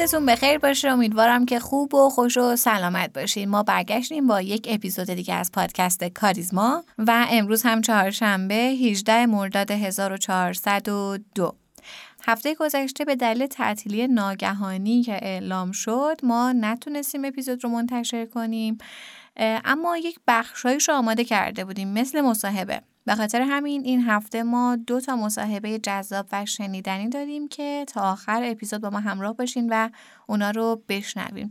روزتون بخیر باشه. امیدوارم که خوب و خوش و سلامت باشین. ما برگشتیم با یک اپیزود دیگه از پادکست کاریزما و امروز هم چهارشنبه 18 مرداد 1402 هفته گذشته به دلیل تعطیلی ناگهانی که اعلام شد ما نتونستیم اپیزود رو منتشر کنیم. اما یک بخشایش رو آماده کرده بودیم مثل مصاحبه. به خاطر همین این هفته ما دو تا مصاحبه جذاب و شنیدنی داریم که تا آخر اپیزود با ما همراه باشین و اونا رو بشنویم.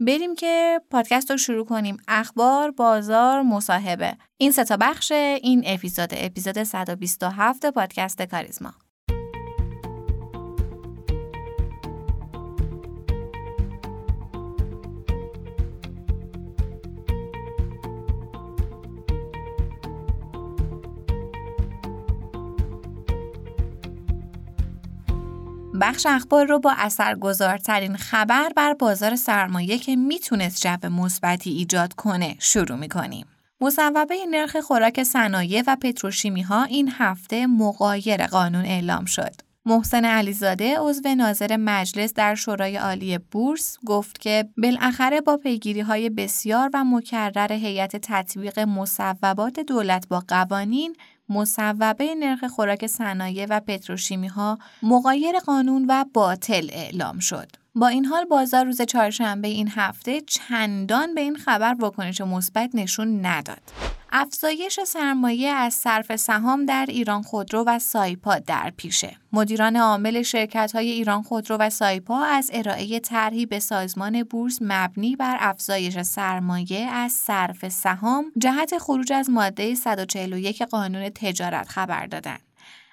بریم که پادکست رو شروع کنیم. اخبار بازار مصاحبه. این سه تا بخش این اپیزود اپیزود 127 پادکست کاریزما. بخش اخبار رو با اثرگذارترین خبر بر بازار سرمایه که می‌تونست جو مثبتی ایجاد کنه شروع می‌کنیم. مصوبه نرخ خوراک صنایع و پتروشیمی ها این هفته مقایر قانون اعلام شد. محسن علیزاده عضو ناظر مجلس در شورای عالی بورس گفت که بالاخره با پیگیری های بسیار و مکرر هیئت تطبیق مصوبات دولت با قوانین مصوبه نرخ خوراک صنایع و پتروشیمی ها مقایر قانون و باطل اعلام شد. با این حال بازار روز چهارشنبه این هفته چندان به این خبر واکنش مثبت نشون نداد. افزایش سرمایه از صرف سهام در ایران خودرو و سایپا در پیشه. مدیران عامل شرکت های ایران خودرو و سایپا از ارائه طرحی به سازمان بورس مبنی بر افزایش سرمایه از صرف سهام جهت خروج از ماده 141 قانون تجارت خبر دادند.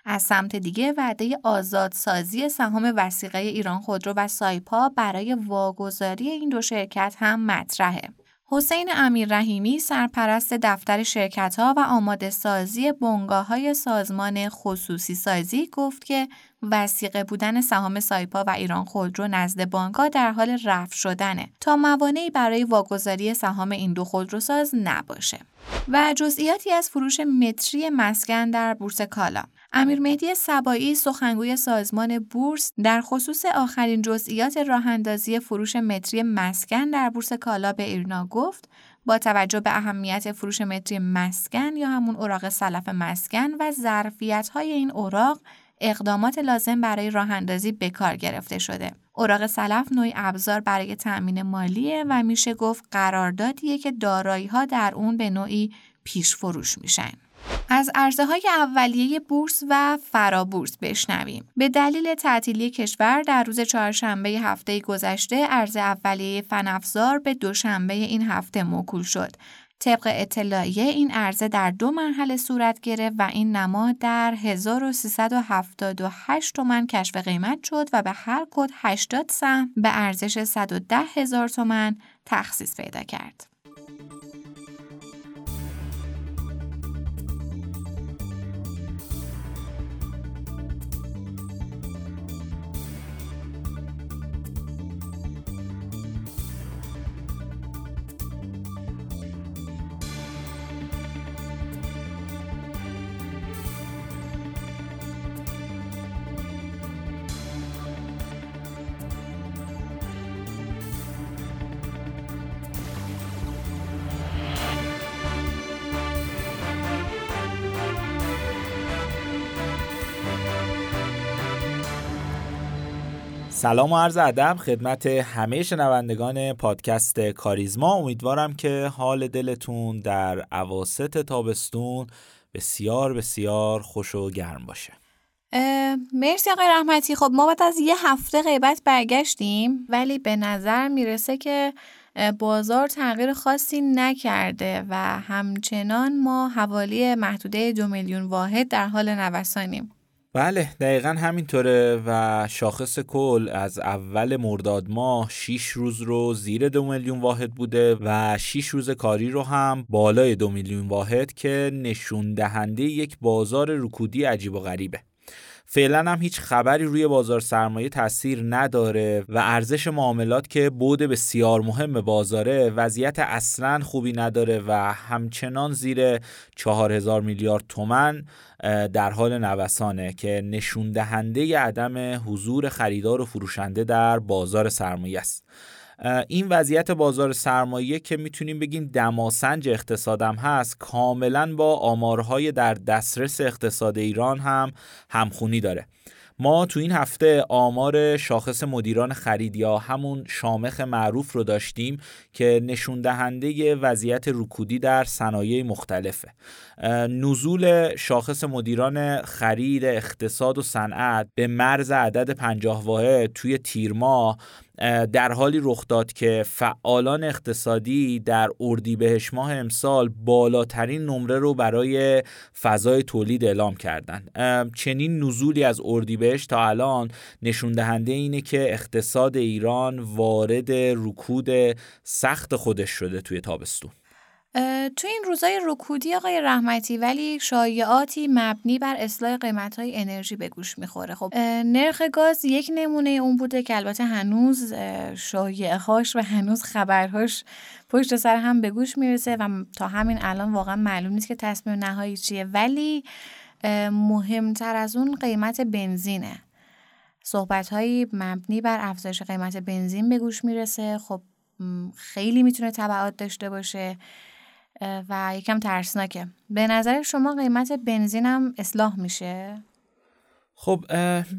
از سمت دیگه وعده آزادسازی سهام وسیقه ایران خودرو و سایپا برای واگذاری این دو شرکت هم مطرحه. حسین امیر رحیمی سرپرست دفتر شرکت ها و آماده سازی بنگاه های سازمان خصوصی سازی گفت که وسیقه بودن سهام سایپا و ایران خودرو نزد بانکها در حال رفع شدنه تا موانعی برای واگذاری سهام این دو خودروساز نباشه و جزئیاتی از فروش متری مسکن در بورس کالا. امیر مهدی سبایی سخنگوی سازمان بورس در خصوص آخرین جزئیات راهاندازی فروش متری مسکن در بورس کالا به ایرنا گفت با توجه به اهمیت فروش متری مسکن یا همون اوراق سلف مسکن و ظرفیت های این اوراق اقدامات لازم برای راه اندازی به کار گرفته شده. اوراق سلف نوعی ابزار برای تأمین مالیه و میشه گفت قراردادیه که دارایی ها در اون به نوعی پیش فروش میشن. از عرضه های اولیه بورس و فرابورس بشنویم. به دلیل تعطیلی کشور در روز چهارشنبه هفته گذشته عرضه اولیه فنافزار به دوشنبه این هفته موکول شد. طبق اطلاعیه این عرضه در دو مرحله صورت گرفت و این نما در 1378 تومن کشف قیمت شد و به هر کد 80 سهم به ارزش 110 هزار تومن تخصیص پیدا کرد. سلام و عرض ادب خدمت همه شنوندگان پادکست کاریزما. امیدوارم که حال دلتون در عواست تابستون بسیار بسیار خوش و گرم باشه. مرسی آقای رحمتی. خب ما بعد از یه هفته غیبت برگشتیم ولی به نظر می‌رسه که بازار تغییر خاصی نکرده و همچنان ما حوالی محدوده دو میلیون واحد در حال نوسانیم. بله دقیقا همینطوره و شاخص کل از اول مرداد ماه 6 روز رو زیر دو میلیون واحد بوده و 6 روز کاری رو هم بالای دو میلیون واحد که نشون دهنده یک بازار رکودی عجیب و غریبه. فعلا هم هیچ خبری روی بازار سرمایه تاثیر نداره و ارزش معاملات که بود بسیار مهم بازاره وضعیت اصلا خوبی نداره و همچنان زیر 4000 میلیارد تومن در حال نوسانه که نشون دهنده عدم حضور خریدار و فروشنده در بازار سرمایه است. این وضعیت بازار سرمایه که می‌تونیم بگیم دماسنج اقتصادم هست کاملا با آمارهای در دسترس اقتصاد ایران هم همخونی داره. ما تو این هفته آمار شاخص مدیران خرید یا همون شامخ معروف رو داشتیم که نشون دهنده وضعیت رکودی در صنایع مختلفه. نزول شاخص مدیران خرید اقتصاد و صنعت به مرز عدد 50 واحد توی تیر ماه در حالی رخ داد که فعالان اقتصادی در اردیبهشت ماه امسال بالاترین نمره رو برای فضای تولید اعلام کردند. چنین نزولی از اردیبهشت تا الان نشون دهنده اینه که اقتصاد ایران وارد رکود سخت خودش شده توی تابستون. تو این روزای رکودی آقای رحمتی ولی شایعاتی مبنی بر اصلاح قیمت های انرژی به گوش می‌خوره. خب نرخ گاز یک نمونه اون بوده که البته هنوز شایعه هاش و هنوز خبرهاش پشت سر هم به گوش می‌رسه و تا همین الان واقعا معلوم نیست که تصمیم نهایی چیه. ولی مهمتر از اون قیمت بنزینه. صحبت هایی مبنی بر افزایش قیمت بنزین به گوش می‌رسه. خب خیلی می‌تونه تبعات داشته باشه. و یکم ترسناکه به نظر شما قیمت بنزین هم اصلاح میشه؟ خب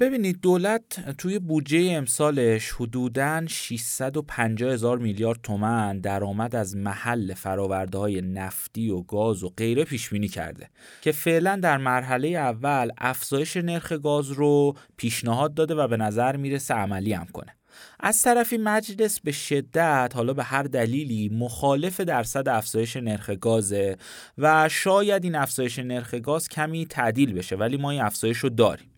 ببینید دولت توی بودجه امسالش حدوداً 650 هزار میلیارد تومن درآمد از محل فراورده های نفتی و گاز و غیره پیش بینی کرده که فعلا در مرحله اول افزایش نرخ گاز رو پیشنهاد داده و به نظر می‌رسه عملی هم کنه از طرفی مجلس به شدت حالا به هر دلیلی مخالف درصد افزایش نرخ گازه و شاید این افزایش نرخ گاز کمی تعدیل بشه ولی ما این افزایش رو داریم.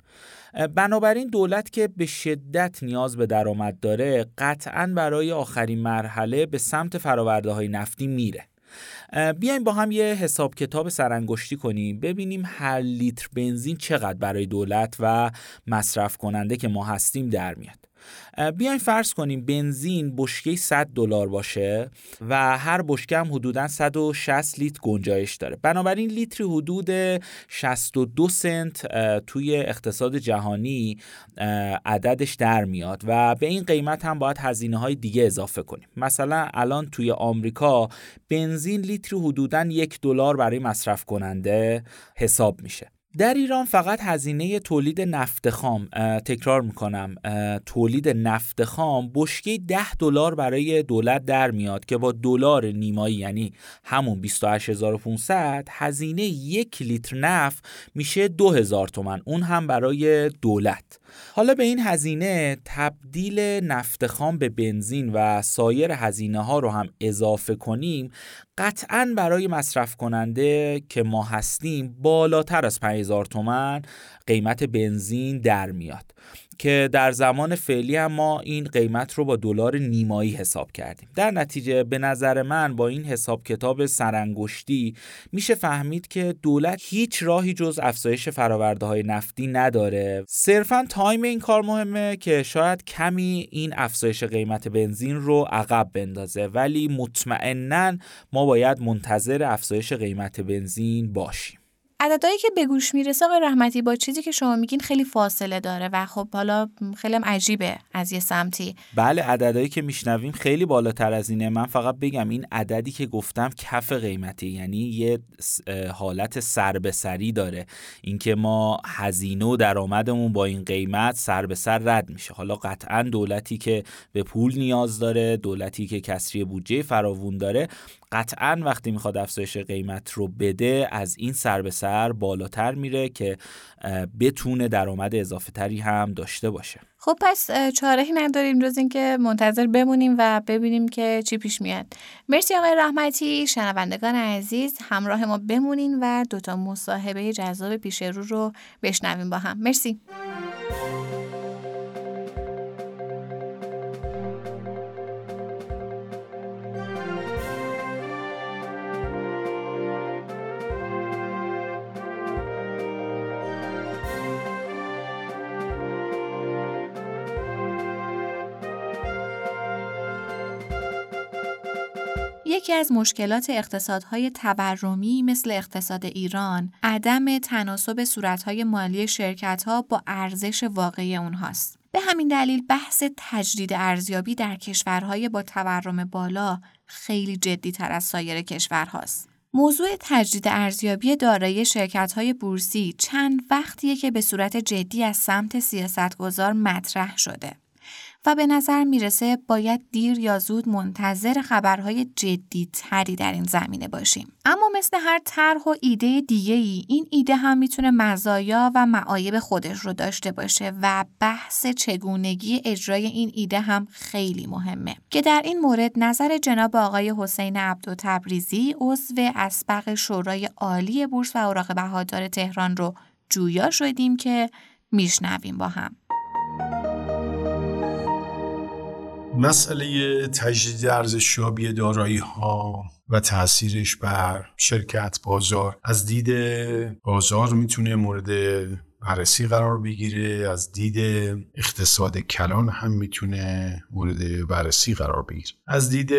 بنابراین دولت که به شدت نیاز به درآمد داره قطعا برای آخرین مرحله به سمت فراورده های نفتی میره. بیایم با هم یه حساب کتاب سرانگشتی کنیم ببینیم هر لیتر بنزین چقدر برای دولت و مصرف کننده که ما هستیم در میاد. بیاین فرض کنیم بنزین بشکه 100 دلار باشه و هر بشکه هم حدودا 160 لیتر گنجایش داره. بنابراین لیتری حدود 62 سنت توی اقتصاد جهانی عددش در میاد و به این قیمت هم باید هزینه های دیگه اضافه کنیم. مثلا الان توی آمریکا بنزین لیتری حدودا یک دلار برای مصرف کننده حساب میشه. در ایران فقط هزینه تولید نفت خام تکرار می‌کنم. تولید نفت خام بشکه 10 دلار برای دولت در میاد که با دلار نیمایی یعنی همون 28500 هزینه یک لیتر نفت میشه 2000 تومن. اون هم برای دولت. حالا به این هزینه تبدیل نفت خام به بنزین و سایر هزینه ها رو هم اضافه کنیم قطعا برای مصرف کننده که ما هستیم بالاتر از 5000 تومن قیمت بنزین در میاد. که در زمان فعلی هم ما این قیمت رو با دلار نیمایی حساب کردیم. در نتیجه به نظر من با این حساب کتاب سرانگشتی میشه فهمید که دولت هیچ راهی جز افزایش فراورده های نفتی نداره. صرفا تایم این کار مهمه که شاید کمی این افزایش قیمت بنزین رو عقب بندازه ولی مطمئنا ما باید منتظر افزایش قیمت بنزین باشیم. عددهایی که به گوش می‌رسه آقای رحمتی با چیزی که شما میگین خیلی فاصله داره و خب حالا خیلی عجیبه از یه سمتی. بله عددهایی که میشنویم خیلی بالاتر از اینه. من فقط بگم این عددی که گفتم کف قیمتی یعنی یه حالت سر به سری داره. اینکه ما هزینه و درآمدمون با این قیمت سر به سر رد میشه. حالا قطعا دولتی که به پول نیاز داره دولتی که کسری بودجه فراوون داره قطعا وقتی می‌خواد افزایش قیمت رو بده از این سر به سر بالاتر میره که بتونه درآمد اضافه تری هم داشته باشه. خب پس چاره نداریم جز اینکه منتظر بمونیم و ببینیم که چی پیش میاد. مرسی آقای رحمتی. شنوندگان عزیز همراه ما بمونین و دوتا مصاحبه جذاب پیش رو رو بشنویم با هم. مرسی. از مشکلات اقتصادهای تورمی مثل اقتصاد ایران عدم تناسب صورتهای مالی شرکتها با ارزش واقعی اونهاست. به همین دلیل بحث تجدید ارزیابی در کشورهای با تورم بالا خیلی جدی تر از سایر کشورهاست. موضوع تجدید ارزیابی دارایی شرکت‌های بورسی چند وقتیه که به صورت جدی از سمت سیاستگزار مطرح شده. و به نظر می‌رسه باید دیر یا زود منتظر خبرهای جدی تری در این زمینه باشیم. اما مثل هر طرح و ایده دیگه ای این ایده هم می‌تونه مزایا و معایب خودش رو داشته باشه و بحث چگونگی اجرای این ایده هم خیلی مهمه که در این مورد نظر جناب آقای حسین عبدو تبریزی عضو اسبق شورای عالی بورس و اوراق بهادار تهران رو جویا شدیم که میشنویم با هم. مسئله تجدید ارزشیابی دارایی ها و تاثیرش بر شرکت بازار. از دید بازار می‌تونه مورد بررسی قرار بگیره از دید اقتصاد کلان هم می‌تونه مورد بررسی قرار بگیره. از دید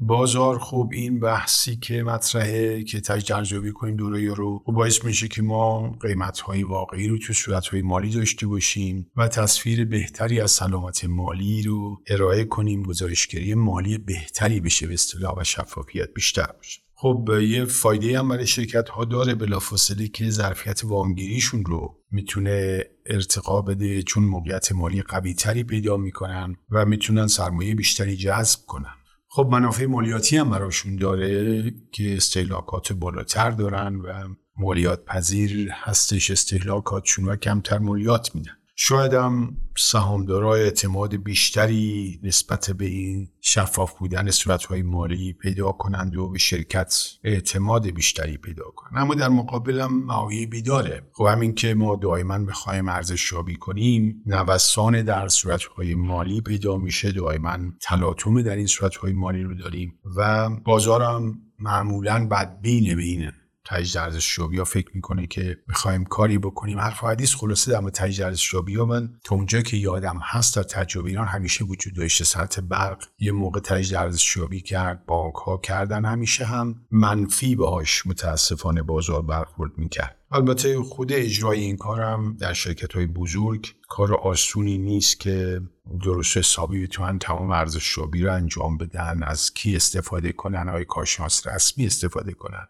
بازار خوب این بحثی که مطرحه که ارزیابی کنیم دورایی رو خب باعث میشه که ما قیمت های واقعی رو تو صورت های مالی داشته باشیم و تصویر بهتری از سلامت مالی رو ارائه کنیم گزارشگری مالی بهتری بشه به اصطلاح و شفافیت بیشتر باشه. خب یه فایده هم برای شرکت ها داره بلافاصله که ظرفیت وامگیریشون رو می‌تونه ارتقا بده چون موقعیت مالی قوی تری پیدا می‌کنن و می‌تونن سرمایه بیشتری جذب کنن. خب منافع مالیاتی هم براشون داره که استهلاکات بالاتر دارن و مالیات پذیر هستش استهلاکاتشون و کمتر مالیات میدن. شاید هم سهامدارای اعتماد بیشتری نسبت به این شفاف بودن صورتهای مالی پیدا کنند و به شرکت اعتماد بیشتری پیدا کنند. اما در مقابل هم معایبی داره خب همین که ما دائما بخوایم ارزش یابی کنیم نوسان در صورتهای مالی پیدا میشه. دائما تلاطم در این صورتهای مالی رو داریم و بازارم معمولا بدبینه به این تجدید ارزش یا فکر می‌کنه که می‌خوایم کاری بکنیم. حرف حدیث خلاصه در مورد تجدید یا من تا اونجا که یادم هست در تجربه ایران همیشه وجود داشته. سطح برق یه موقع تجدید ارزش کرد بانک ها کردن همیشه هم منفی باهاش متاسفانه بازار برخورد می‌کرد. البته خود اجرای این کارم در شرکت های بزرگ کار آسونی نیست که درست حسابی بتونن تمام ارزش شابی رو انجام بدن از کی استفاده کنن های کارشناس رسمی استفاده کنن.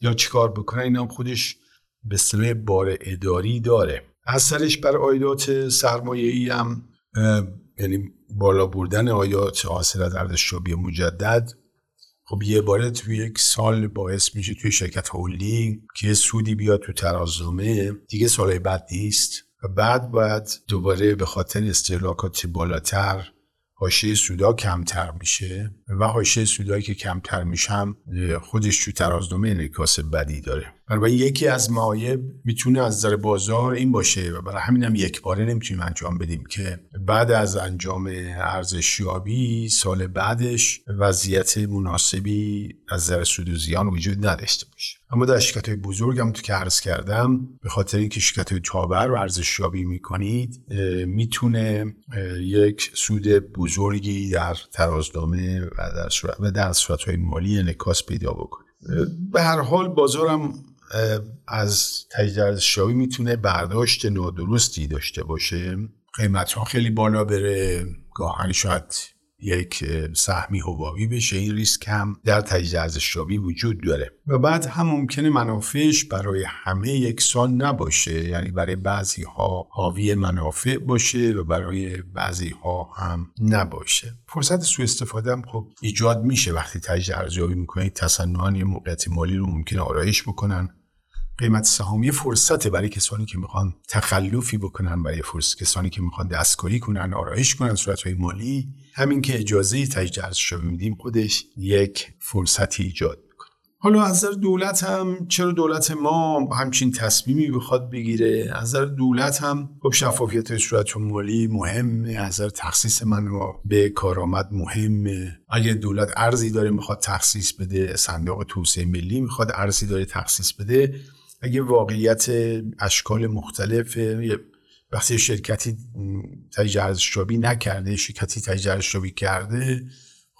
یا چیکار بکنن این هم خودش به اصطلاح بار اداری داره. اثرش بر آیدات سرمایه ای هم یعنی بالا بردن آیات حاصل از ارزشیابی مجدد. خب یه باره توی یک سال باعث میشه توی شرکت هولدینگ که سودی بیاد تو ترازنامه دیگه سالهای بعد نیست. و بعد باید دوباره به خاطر استهلاکات بالاتر حاشیه سودا کمتر میشه و حاشیه سودایی که کمتر میشم خودش تو ترازنامه انعکاس بدی داره. برای یکی از معایب می‌تونه از نظر بازار این باشه و برای همین هم یک باره نمی‌تونیم انجام بدیم که بعد از انجام ارزشیابی سال بعدش وضعیت مناسبی از نظر سود و زیان وجود نداشته باشه. اما در شرکت های بزرگ هم تو که عرض کردم به خاطر اینکه شرکت های تابر رو ارزشیابی می‌کنید می‌تونه یک سود بزرگی در ترازنامه و در صورت, و در صورت های مالی انعکاس پیدا بکنه. به هر حال بازارم از تجدید ارزشیابی می‌تونه برداشت نادرستی داشته باشه. قیمت ها خیلی بالا بره. گاهن شاید یک سهمی حبابی بشه این ریسک هم در تجدید ارزشیابی وجود داره. و بعد هم ممکنه منافعش برای همه یکسان نباشه یعنی برای بعضی ها حاوی منافع باشه و برای بعضی ها هم نباشه. فرصت سوء استفاده هم خب ایجاد میشه وقتی تجدید ارزیابی می‌کنید تصنعان یه موقعیت مالی رو ممکنه آرایش بکنن. قیمت یه فرصته برای کسانی که می‌خوان تخلفی بکنن برای فرصت کسانی که می‌خوان دستکاری کنن آرایش کنن صورت های مالی. همین که اجازه تجدید ارزش میدیم خودش یک فرصتی ایجاد حالا از نظر دولت هم چرا دولت ما همچین تصمیمی بخواد بگیره؟ از نظر دولت هم خب شفافیت صورت مالی مهمه. از نظر تخصیص منابع به کارآمد مهمه. اگه دولت ارزی داره می‌خواد تخصیص بده صندوق توسعه ملی می‌خواد ارزی داره تخصیص بده اگه واقعیت اشکال مختلف وقتی شرکتی تجدید ارزشیابی نکرده شرکتی تجدید ارزشیابی کرده.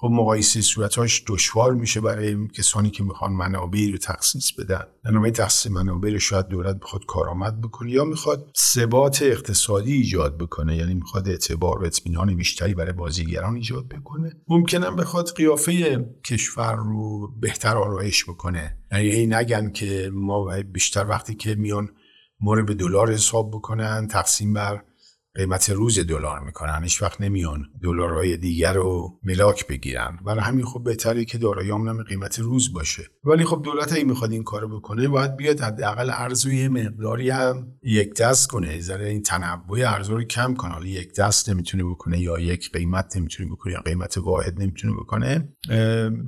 خب مقایسه صورتهاش دشوار میشه برای کسانی که می‌خوان منابعی رو تخصیص بدن. بنابراین تخصیص منابع رو شاید دولت بخواد کارآمد بکنه یا می‌خواد ثبات اقتصادی ایجاد بکنه یعنی می‌خواد اعتبار و اطمینان بیشتری برای بازیگران ایجاد بکنه. ممکنه بخواد قیافه کشور رو بهتر آرایش بکنه. یعنی نگن که ما بیشتر وقتی که میان ما به دلار حساب بکنن تقسیم بر قیمت روز دلار می‌کنن. هیچ وقت نمیان دلارهای دیگر رو ملاک بگیرن. برای همین خب بهتره که دارایی هم قیمت روز باشه. ولی خب دولت اگه می‌خواد این کارو بکنه باید بیاد حداقل ارز یه مقداری هم یک دست کنه. ذره این تنوع ارز رو کم کنه. حالا یک دست نمی‌تونه بکنه یا یک قیمت نمی‌تونه بکنه یا قیمت واحد نمی‌تونه بکنه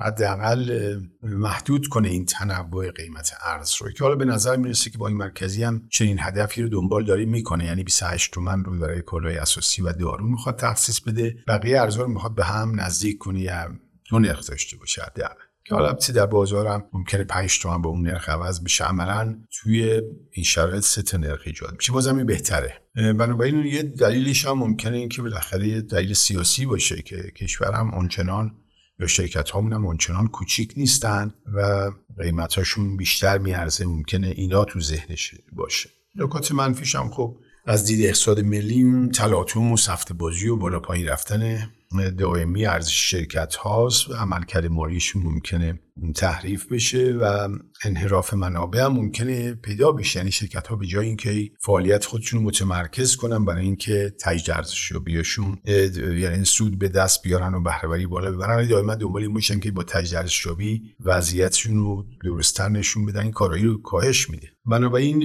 حداقل محدود کنه این تنوع قیمت ارز رو. که حالا به نظر می‌رسه که با این مرکزی هم چنین هدفی رو دنبال داره می‌کنه. یعنی 28 تومن رو برای کالای اساسی و دارو می‌خواد تخصیص بده بقیه ارزها رو می‌خواد به هم نزدیک کنه یا دو نرخ داشته باشه حداقل. که حالا در بازار هم ممکنه 5 تومن به اون نرخ عوض بشه. عملا توی این شرایط سه تا نرخ ایجاد میشه. بازم این بهتره. بنابراین یه دلیلش هم ممکنه این که بالاخره یه دلیل سیاسی باشه که کشور هم اونچنان یا شرکت هامون هم اونچنان کوچیک نیستن و قیمتاشون بیشتر میارزه. ممکنه اینا تو ذهنش باشه. نکات منفیش هم خب از دید اقتصاد ملی تلاطم و سفت بازی و بالا پایین رفتن دائمی ارزش شرکت هاست و عملکرد مالیشون ممکنه تحریف بشه و انحراف منابع هم ممکنه پیدا بشه. یعنی شرکت ها به جای اینکه فعالیت خودشون متمرکز کنن برای اینکه تجدید ارزش بیاشون یعنی سود به دست بیارن و بهرهوری بالا ببرن دائما دنبال این باشن که با تجدید ارزشیابی وضعیتشون رو درستتر نشون بدن. این کارایی رو کاهش میده. بنابراین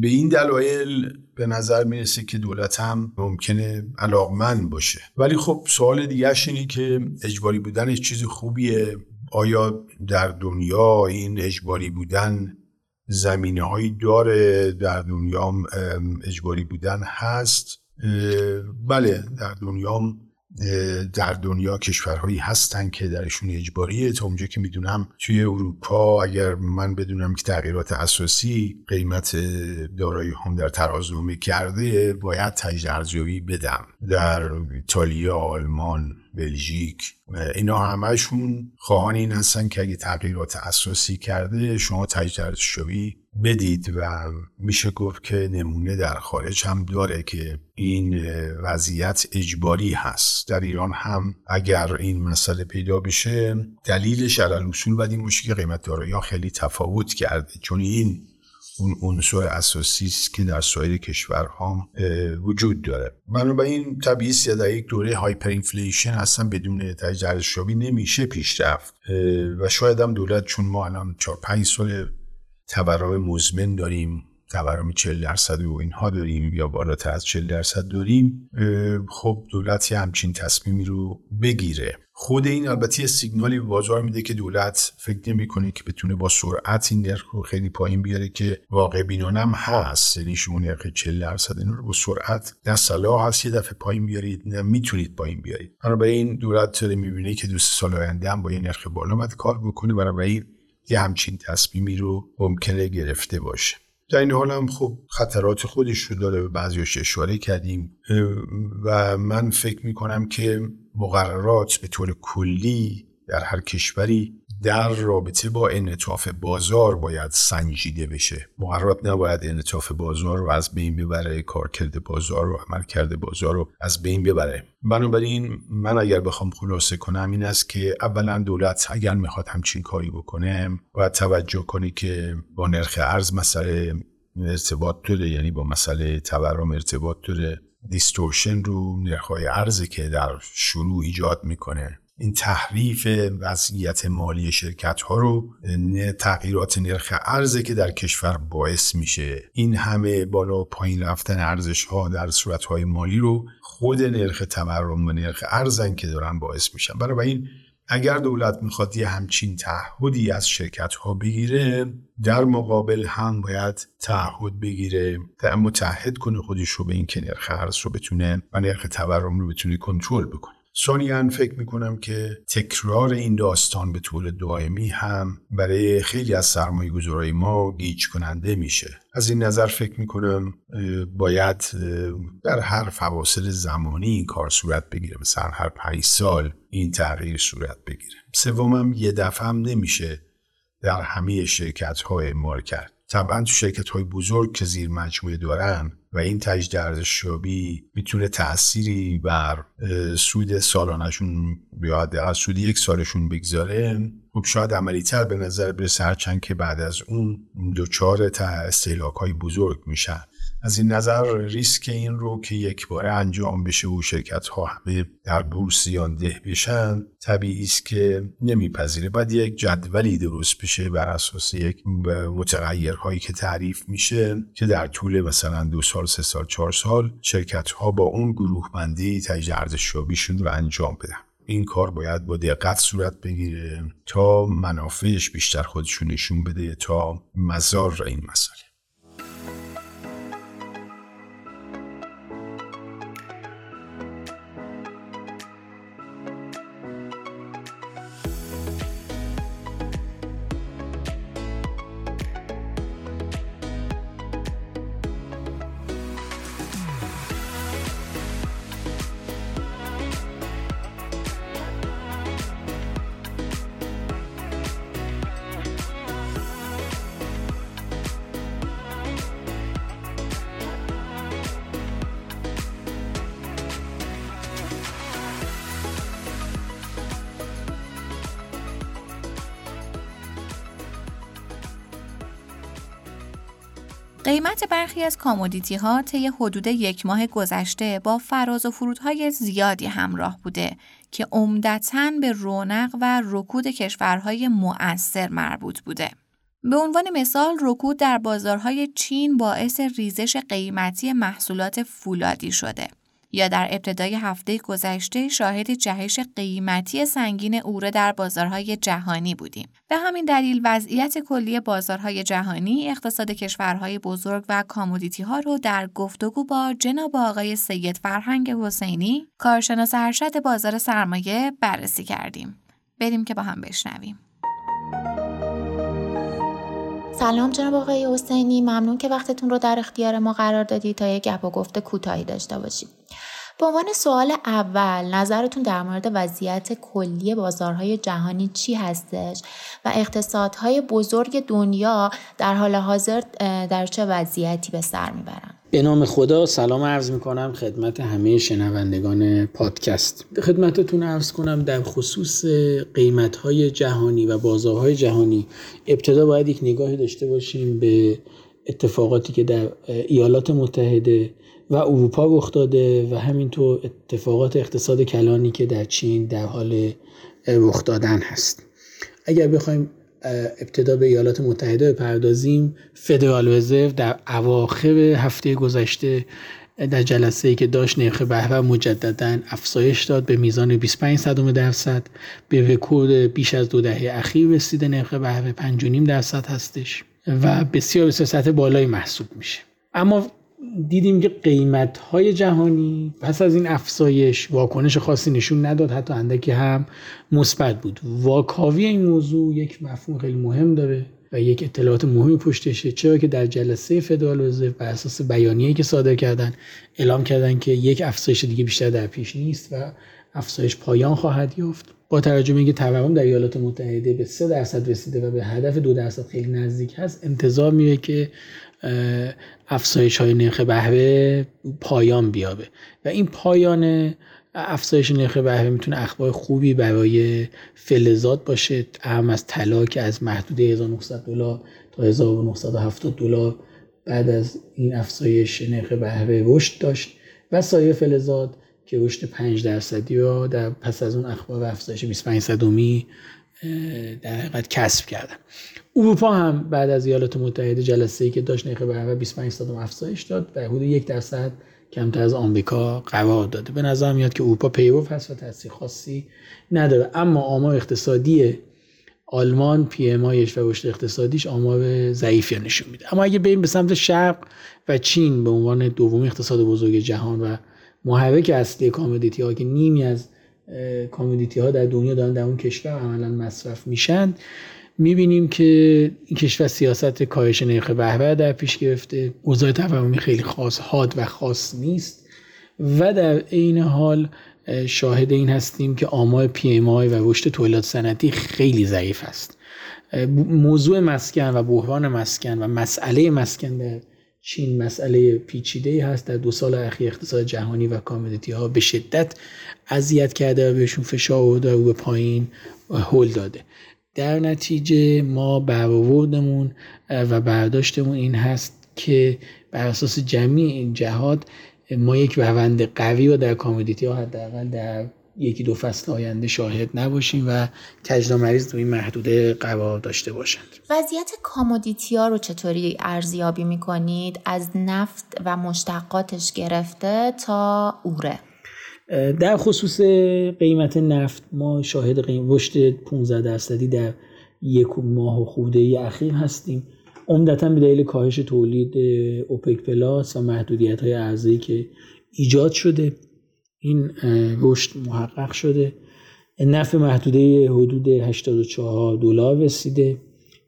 به این دلایل به نظر می‌رسه که دولت هم ممکنه علاقمند باشه. ولی خب سوال دیگه اینه که اجباری بودنش چیز خوبیه؟ آیا در دنیا این اجباری بودن زمینه هایی داره؟ در دنیا اجباری بودن هست؟ بله در دنیا در دنیا کشورهایی هستن که درشون اجباریه. تا اونجا که می‌دونم توی اروپا اگر من بدونم که تغییرات اساسی قیمت دارایی هم در ترازو کرده باید تجدید بدم. در ایتالیا آلمان بلژیک. اینا همهشون خواهان این هستن که اگه تغییرات اساسی کرده شما ارزیابی بدید و میشه گفت که نمونه در خارج هم داره که این وضعیت اجباری هست. در ایران هم اگر این مسئله پیدا بشه دلیلش علی‌الاصول باید این که قیمت دارایی خیلی تفاوت کرده. چون این اون عنصر اساسی است که در سایر کشورها وجود داره. بنابراین طبیعی در یک دوره hyperinflation اصلا بدون تجدید ارزیابی نمیشه پیش رفت و شاید هم دولت چون ما الان 4 5 سال تورم مزمن داریم تورم 40 درصد و اینها داریم یا بالاتر از 40 درصد داریم خب دولت همچین تصمیمی رو بگیره. خود این البته یه سیگنالی به بازار میده که دولت فکر نمی‌کنه که بتونه با سرعت این نرخ رو خیلی پایین بیاره که واقع بینانه هم هست. یعنی شما نرخ 40 درصد این رو با سرعت در صلاح هست یه دفعه پایین بیارید نه می‌تونید پایین بیارید. این دولت داره می‌بینه که دو سال آینده هم با یه نرخ بالا باید کار بکنه بنابراین یه همچین تصمیمی رو ممکنه گرفته باشه. در این حال هم خب خطرات خودش رو داره به بعضیش اشاره کردیم. و من فکر می‌کنم که مقررات به طور کلی در هر کشوری در رابطه با انعطاف بازار باید سنجیده بشه. مقررات نباید انعطاف بازار رو از بین ببره کارکرد بازار رو عملکرد بازار رو از بین ببره. بنابراین من اگر بخوام خلاصه کنم این است که اولا دولت اگر می‌خواد همچین کاری بکنه باید توجه کنی که با نرخ ارز مسئله ارتباط داره یعنی با مسئله تورم ارتباط داره. دیستورشن رو نرخ‌های ارزی که در شروع ایجاد می‌کنه. این تحریف وضعیت مالی شرکت ها رو تغییرات نرخ ارزه که در کشور باعث میشه. این همه بالا پایین رفتن ارزش ها در صورت های مالی رو خود نرخ تورم و نرخ ارزن که دارن باعث میشن. برای این اگر دولت می‌خواد یه همچین تعهدی از شرکت ها بگیره در مقابل هم باید تعهد بگیره متحد کنه خودش رو به این که نرخ ارز رو بتونه و نرخ تورم رو بتونه کنترل بکنه. ثانیا فکر می‌کنم که تکرار این داستان به طول دائمی هم برای خیلی از سرمایه گذارای ما گیج کننده میشه. از این نظر فکر می‌کنم باید در هر فواصل زمانی این کار صورت بگیره. مثلا هر پنج سال این تغییر صورت بگیره. سومم یه دفعه هم نمیشه در همه شرکت های کرد. طبعا تو شرکت های بزرگ که زیر مجموعه دارن و این تجدید ارزشیابی می‌تونه تأثیری بر سود سالانشون یا از سود یک سالشون بگذاره. خب شاید عملی تر به نظر برسه هرچند که بعد از اون دوچار تا استیلاک های بزرگ میشن. از این نظر ریسک این رو که یک بار انجام بشه و شرکت ها همه در بورسیان ده بشن طبیعی است که نمیپذیره. باید یک جدولی درست بشه بر اساس یک متغیرهایی که تعریف میشه که در طول مثلا دو سال سه سال چهار سال شرکت ها با اون گروه بندی تجدید ارزشیابیشون رو انجام بدن. این کار باید با دقت صورت بگیره تا منافعش بیشتر خودشون نشون بده تا مزار این مسئله. قیمت برخی از commodity ها طی حدود یک ماه گذشته با فراز و فرودهای زیادی همراه بوده که عمدتا به رونق و رکود کشورهای مؤثر مربوط بوده. به عنوان مثال رکود در بازارهای چین باعث ریزش قیمتی محصولات فولادی شده. یا در ابتدای هفته گذشته شاهد جهش قیمتی سنگین اوره در بازارهای جهانی بودیم. به همین دلیل وضعیت کلی بازارهای جهانی اقتصاد کشورهای بزرگ و commodity ها رو در گفتگو با جناب آقای سید فرهنگ حسینی کارشناس ارشد بازار سرمایه بررسی کردیم. بریم که با هم بشنویم. سلام جناب آقای حسینی. ممنون که وقتتون رو در اختیار ما قرار دادید تا یک گپ و گفته کوتاهی داشته باشیم. به عنوان سوال اول نظرتون در مورد وضعیت کلی بازارهای جهانی چی هستش و اقتصادهای بزرگ دنیا در حال حاضر در چه وضعیتی به سر می‌برن؟ به نام خدا سلام عرض می کنم خدمت همه شنوندگان پادکست. خدمتتون عرض کنم در خصوص قیمت های جهانی و بازارهای جهانی ابتدا باید یک نگاهی داشته باشیم به اتفاقاتی که در ایالات متحده و اروپا رخ داده و همینطور اتفاقات اقتصاد کلانی که در چین در حال رخ دادن هست. اگر بخوایم ابتدا به ایالات متحده بپردازیم. فدرال رزرو در اواخر هفته گذشته در جلسه ای که داشت نرخ بهره مجددا افزایش داد به میزان 25 صدم درصد. به رکورد بیش از دو دهه اخیر رسیده نرخ بهره 5.5 درصد هستش و بسیار بسیار سطح بالایی محسوب میشه. اما دیدیم که قیمت های جهانی پس از این افزایش واکنش خاصی نشون نداد حتی اندکی هم مثبت بود. واکاوی این موضوع یک مفهوم خیلی مهم داره و یک اطلاعات مهمی پشتشه چرا که در جلسه فدرال رزرو بر اساس بیانیه‌ای که صادر کردن اعلام کردن که یک افزایش دیگه بیشتر در پیش نیست و افزایش پایان خواهد یافت. با توجه به اینکه تورم در ایالات متحده به 3 درصد رسیده و به هدف دو درصد خیلی نزدیک هست انتظار میره که افزایش های نرخ بهره پایان بیابه. و این پایان افزایش نرخ بهره می‌تونه اخبار خوبی برای فلزات باشه اهم از طلا که از محدوده 1900 دلار تا 1970 دلار بعد از این افزایش نرخ بهره رشد داشت. و سایر فلزات که رشد 5 درصدی رو در پس از اون اخبار افزایش 25 صدومی در حقیقت کسب کردن اروپا هم بعد از ایالات متحده جلسه ای که داشت نرخ بهره 25 صدم افزایش داد و حدود یک درصد کمتر از آمریکا قرار داده. به نظر میاد که اروپا پیرو هست و تاثیر خاصی نداره. اما آمار اقتصادی آلمان پی ام و رشد اقتصادیش آمار ضعیفی نشون میده. اما اگه بریم به سمت شرق و چین به عنوان دومین اقتصاد بزرگ جهان و محرک اصلی commodity ها که نیمی از commodity ها در دنیا دارن در اون کشور عملا مصرف میشن. می‌بینیم که این کشور سیاست کاهش نرخ بهره در پیش گرفته. اوضاع تورمی خیلی خاص حاد و خاص نیست. و در عین حال شاهد این هستیم که آمار PMI و رشد تولید صنعتی خیلی ضعیف است. موضوع مسکن و بحران مسکن و مسئله مسکن در چین مسئله پیچیده هست. در دو سال اخیر اقتصاد جهانی و کامودیتی ها به شدت اذیت کرده و بهشون فشار آورده و به پایین هل داده. در نتیجه ما برآوردمون و برداشتمون این هست که بر اساس جمعی این جهات ما یک روند قوی رو در کامودیتی ها حداقل در یکی دو فصل آینده شاهد نباشیم و کجدا مریض تو این محدوده قرار داشته باشند. وضعیت کامودیتی ها رو چطوری ارزیابی می‌کنید؟ از نفت و مشتقاتش گرفته تا اوره؟ در خصوص قیمت نفت ما شاهد قیم رشد 15 درصدی در یک ماه و خورده اخیر هستیم. عمدتا به دلیل کاهش تولید اوپک پلاس و محدودیت های ارزی که ایجاد شده. این رشد محقق شده. نفع محدوده حدود 84 دلار رسیده.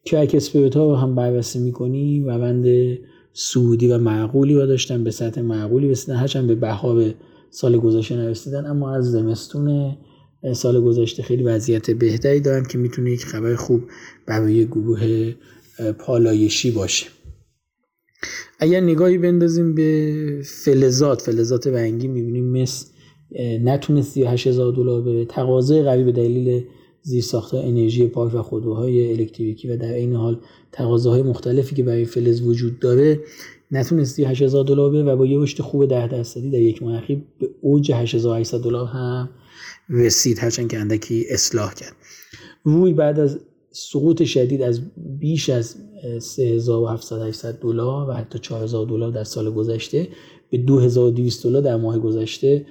که اگه اسپریت ها رو هم بررسی می‌کنی روند سعودی و معقولی و داشتن به سطح معقولی رسیدن هرچند به بهار سال گذشته نرسیدن اما از زمستون سال گذشته خیلی وضعیت بهتری دارن که می‌تونه یک خبر خوب برای گروه پالایشی باشه. اگر نگاهی بندازیم به فلزات فلزات رنگی می‌بینیم. مثل نتونست 38 هزار دلار به تقاضای قوی به دلیل زیرساخت انرژی پاک و خودروهای الکتریکی و در این حال تقاضاهای مختلفی که برای فلز وجود داره نتونست 38 هزار دلار بره و با یه رشد خوب 10 درصدی در یک ماه اخیر به اوج 8800 دلار هم رسید هرچند که اندکی اصلاح کرد. روی بعد از سقوط شدید از بیش از 3700 دلار و حتی 4000 دلار در سال گذشته به 2200 دلار در ماه گذشته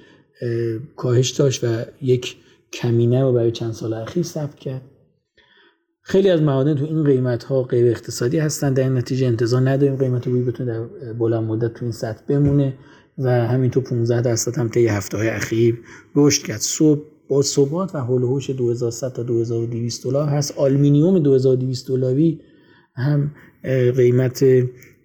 کاهش داشت و یک کمینه رو برای چند سال اخیر ثبت کرد. خیلی از معادن تو این قیمت ها غیر اقتصادی هستن. در این نتیجه انتظار نداریم قیمت روی بتونه در بلند مدت تو این سطح بمونه و همینطور 15 درصد هم طی هفته های اخیر رشد کرد. سرب با ثبات و حول و حوش 2100 تا 2200 دلار هست. آلومینیوم 2200 دلاری هم قیمت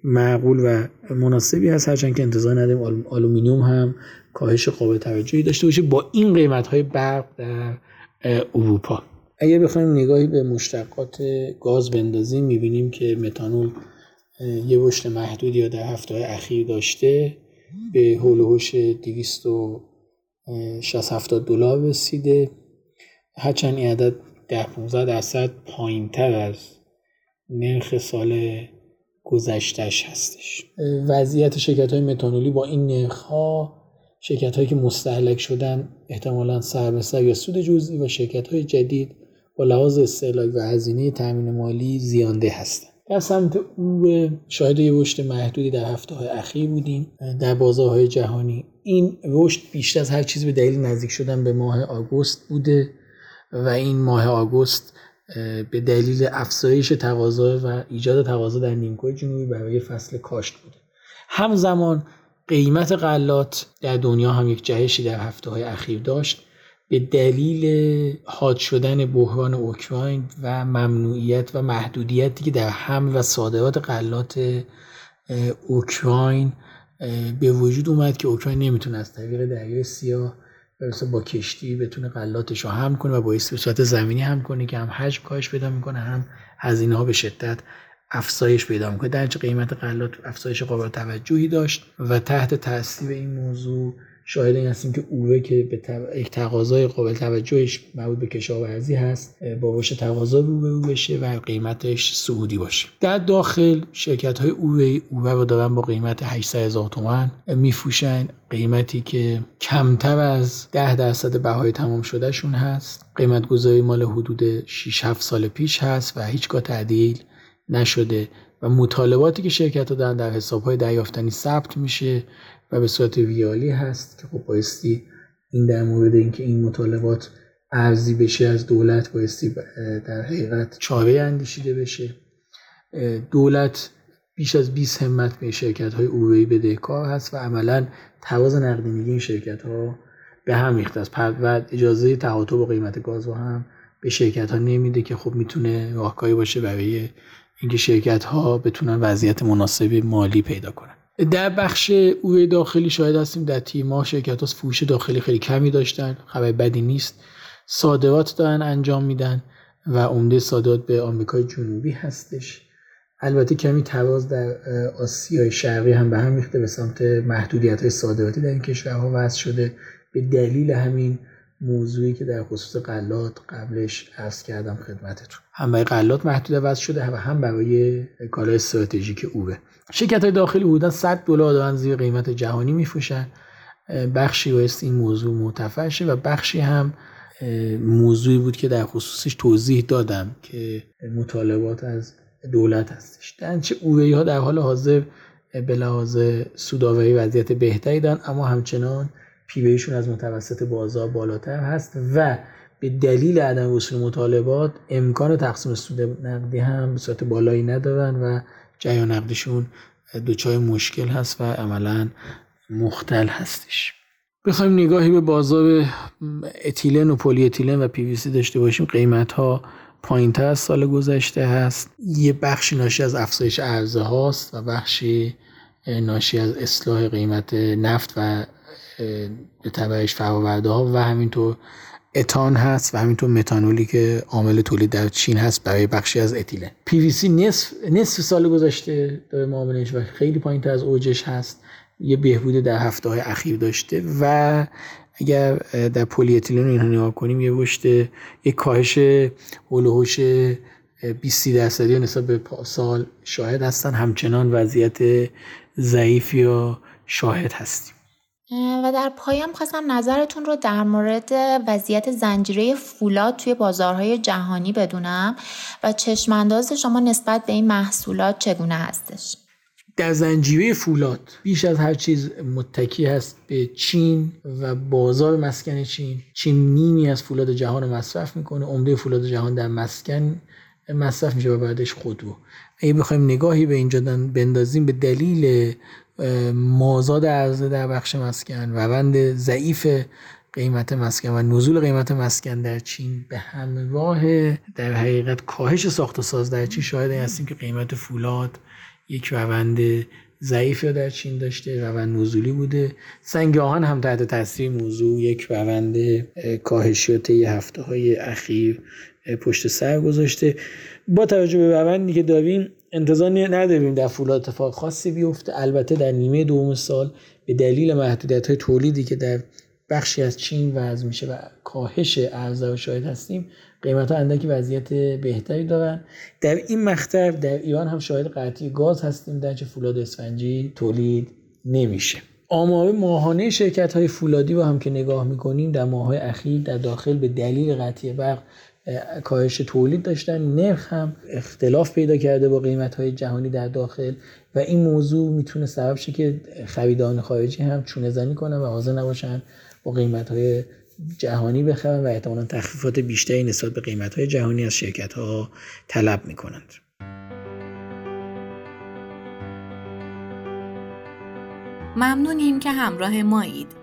معقول و مناسبی هست. هرچند که انتظار نداریم آلومینیوم هم کاهش قابل توجهی داشته باشه با این قیمت های برق در اروپا. اگر بخوایم نگاهی به مشتقات گاز بندازیم می‌بینیم که متانول یه رشد محدودی در هفته های اخیر داشته. به حول هوش 260 دلار رسیده. هرچند این عدد ده 15 درصد پایین تر از نرخ سال گذشتهش هستش. وضعیت شرکت های متانولی با این نرخ ها شرکت هایی که مستحلک شدن احتمالا سر سر یا سود جزئی و شرکت های جدید با لحاظ استهلاک و هزینه تامین مالی زیانده هستند. در سمت او شاهد یه رشد محدودی در هفته های اخیر بودیم. در بازارهای جهانی این رشد بیشتر از هر چیز به دلیل نزدیک شدن به ماه آگوست بوده و این ماه آگوست به دلیل افزایش تقاضا و ایجاد تقاضا در نیمکره جنوبی برای فصل کاشت بوده. همزمان قیمت غلات در دنیا هم یک جهشی در هفته های اخیر داشت. به دلیل حاد شدن بحران اوکراین و ممنوعیت و محدودیتی که در هم و صادرات غلات اوکراین به وجود اومد که اوکراین نمی‌تونه از طریق دریای سیاه و با کشتی بتونه غلاتش رو هم کنه و به صورت زمینی هم کنه که هم حجم کاهش پیدا می‌کنه هم هزینه ها به شدت افزایش پیدا می‌کنه. در قیمت غلات افزایش قابل توجهی داشت و تحت تاثیر این موضوع شاهد این هستیم که اوه که به یک تقاضای قابل توجهش مربوط به کشاورزی هست با باش تقاضا به بشه و قیمتش سعودی باشه. در داخل شرکت های اوه اوه رو دارن با قیمت 800 هزار تومن میفوشن قیمتی که کمتر از 10 درصد بهای تمام شدهشون هست. قیمت گذاری مال حدود 6 7 سال پیش هست و هیچگاه تعدیل نشده و مطالباتی که شرکت ها دارن در حساب های دریافتنی ثبت میشه و به صورت ویالی هست که خب بایستی این در مورد اینکه این مطالبات ارزی بشه از دولت بایستی در حقیقت چاره اندیشیده بشه. دولت بیش از 20 همت به شرکت های اووی بدهکار هست و عملا تواز نقدینگی این شرکت ها به هم ریخته است. و اجازه تقاطع با قیمت گاز رو هم به شرکت ها نمیده که خب می‌تونه راهکاری باشه برای اینکه شرکت ها بتونن وضعیت مناسبی مالی پیدا کنن. در بخش اوی داخلی شاهد هستیم در تیما شرکت ها فروش داخلی خیلی کمی داشتن خبر بدی نیست. صادرات دارن انجام میدن و عمده صادرات به آمریکای جنوبی هستش. البته کمی تواز در آسیای شرقی هم به هم ریخته به سمت محدودیت های صادراتی در این کشورها وضع شده. به دلیل همین موضوعی که در خصوص قلات قبلش عرض کردم خدمتتون. هم برای قلات محدود وضع شده و هم برای کالای استراتژیک اوبه شرکت های داخلی حدودا 100 دلار دارن زیر قیمت جهانی میفروشن. بخشی بایست این موضوع متفرشه و بخشی هم موضوعی بود که در خصوصش توضیح دادم که مطالبات از دولت هستش. در چه ها در حال حاضر به لحاظ سودآوری وضعیت بهتری دارن اما همچنان P/E شون از متوسط بازار بالاتر هست و به دلیل عدم وصول مطالبات امکان تقسیم سود نقدی هم به صورت بالایی ندارن و جریان نقدیشون دچار مشکل هست و عملا مختل هستش. بخوایم نگاهی به بازار اتیلن و پلی اتیلن و پی داشته باشیم. قیمت ها پایین از سال گذشته هست. یه بخشی ناشی از افزایش عرضه هاست و بخشی ناشی از اصلاح قیمت نفت و به تبعش فراورده ها و همینطور اتان هست و همینطور متانولی که عامل تولید در چین هست برای بخشی از اتیلن پی وی سی نصف, نصف سال گذشته داره معاملش و خیلی پایین تر از اوجش هست. یه بهبود در هفته های اخیر داشته و اگر در پلی اتیلن اینها نگاه کنیم یه رشد یه کاهش حول و حوش 20 درصدی نسبت به سال شاهد هستن. همچنان وضعیت ضعیفی یا شاهد هستیم. و در پایان خواستم نظرتون رو در مورد وضعیت زنجیره فولاد توی بازارهای جهانی بدونم و چشمانداز شما نسبت به این محصولات چگونه هستش؟ در زنجیره فولاد بیش از هر چیز متکی هست به چین و بازار مسکن چین. چین نیمی از فولاد جهان رو مصرف می‌کنه عمده فولاد جهان در مسکن مصرف میشه و بعدش خودرو. اگه بخوایم نگاهی به اینجا بندازیم به دلیل مازاد عرضه در بخش مسکن روند ضعیف قیمت مسکن و نزول قیمت مسکن در چین به همراه در حقیقت کاهش ساخت و ساز در چین شاهد این هستیم که قیمت فولاد یک روند ضعیف در چین داشته روند نزولی بوده. سنگ آهن هم تحت تاثیر موضوع یک روند کاهشی طی هفته های اخیر پشت سر گذاشته. با توجه به روندی که داریم انتظار نداریم در فولاد اتفاق خاصی بیفته. البته در نیمه دوم سال به دلیل محدودیت های تولیدی که در بخشی از چین وضع میشه و کاهش عرضه و شاهد هستیم قیمت ها اندکی وضعیت بهتری دارن. در این مقطع در ایران هم شاهد قطعی گاز هستیم در چه فولاد اسفنجی تولید نمیشه. آمار ماهانه شرکت های فولادی رو هم که نگاه می‌کنیم در ماه اخیر در داخل به دلیل قطعی برق کاهش تولید داشتن نرخ هم اختلاف پیدا کرده با قیمت های جهانی در داخل و این موضوع می‌تونه سبب شه که خریدان خارجی هم چونه زنی کنن و حاضر نباشن با قیمت های جهانی بخرن و احتمالا تخفیفات بیشتری نسبت به قیمت های جهانی از شرکت ها طلب می‌کنند. ممنونیم که همراه مایید.